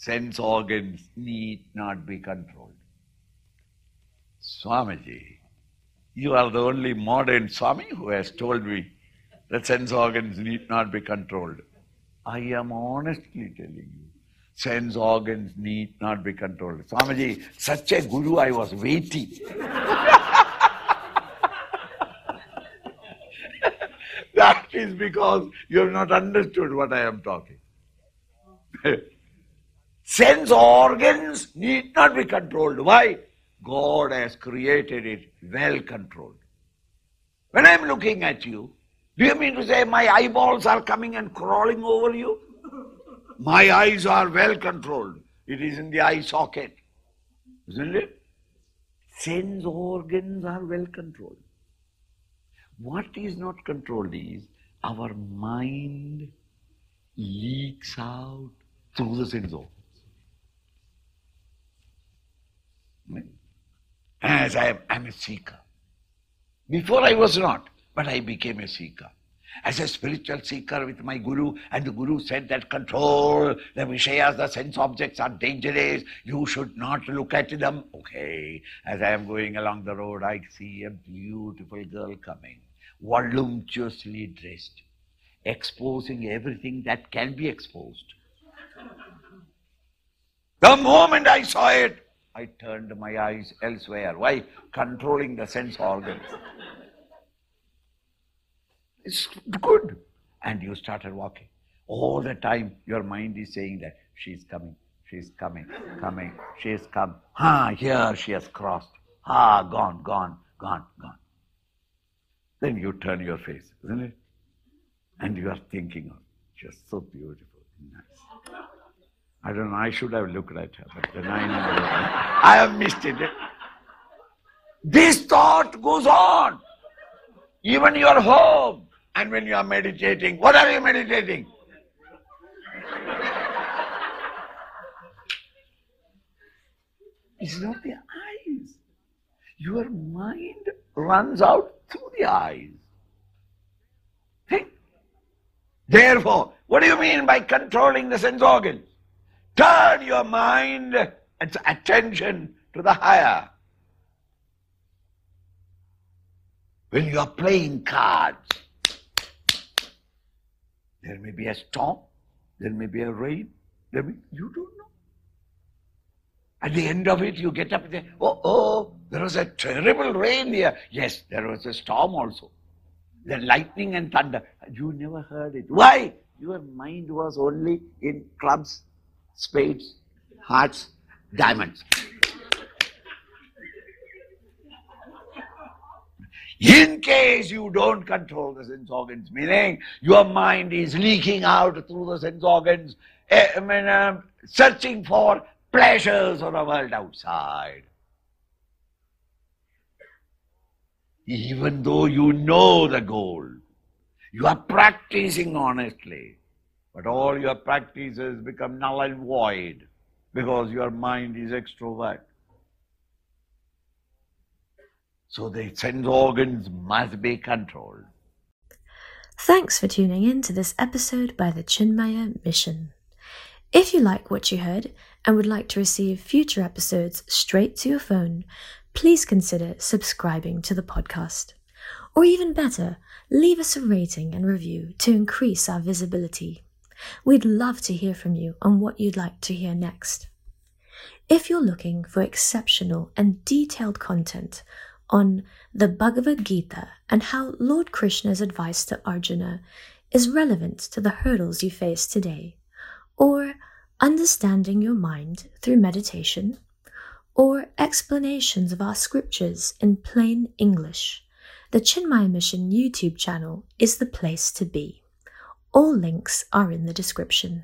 sense organs need not be controlled. Swamiji, you are the only modern Swami who has told me that sense organs need not be controlled. I am honestly telling you, sense organs need not be controlled. Swamiji, such a guru I was waiting. that is because you have not understood what I am talking. sense organs need not be controlled. Why? God has created it well controlled. When I am looking at you, do you mean to say my eyeballs are coming and crawling over you? My eyes are well controlled. It is in the eye socket. Isn't it? Sense organs are well controlled. What is not controlled is our mind leaks out through the sense organs. As I am I'm a seeker. Before I was not, but I became a seeker. As a spiritual seeker with my guru, and the guru said that control the Vishayas, the sense objects are dangerous, you should not look at them. Okay, as I am going along the road, I see a beautiful girl coming, voluptuously dressed, exposing everything that can be exposed. The moment I saw it, I turned my eyes elsewhere. Why? Controlling the sense organs. It's good. And you started walking. All the time your mind is saying that she's coming, she's coming, coming, she's come. Ah, here she has crossed. Ah, gone, gone, gone, gone. Then you turn your face, isn't it? And you are thinking of just so beautiful, nice. I don't know, I should have looked at her, but then I never I have missed it. This thought goes on. Even your home. And when you are meditating, what are you meditating? It's not the eyes. Your mind runs out through the eyes. Think. Therefore, what do you mean by controlling the sense organs? Turn your mind and attention to the higher. When you are playing cards, there may be a storm, there may be a rain, there may, you don't know. At the end of it, you get up and say, oh, oh, there was a terrible rain here. Yes, there was a storm also. The lightning and thunder. You never heard it. Why? Your mind was only in clubs, spades, hearts, diamonds. In case you don't control the sense organs, meaning your mind is leaking out through the sense organs, eh, I mean, uh, searching for pleasures of the world outside. Even though you know the goal, you are practicing honestly, but all your practices become null and void because your mind is extrovert. So the sense organs must be controlled. Thanks for tuning in to this episode by the Chinmaya Mission. If you like what you heard and would like to receive future episodes straight to your phone, please consider subscribing to the podcast. Or even better, leave us a rating and review to increase our visibility. We'd love to hear from you on what you'd like to hear next. If you're looking for exceptional and detailed content on the Bhagavad Gita and how Lord Krishna's advice to Arjuna is relevant to the hurdles you face today, or understanding your mind through meditation, or explanations of our scriptures in plain English, the Chinmaya Mission YouTube channel is the place to be. All links are in the description.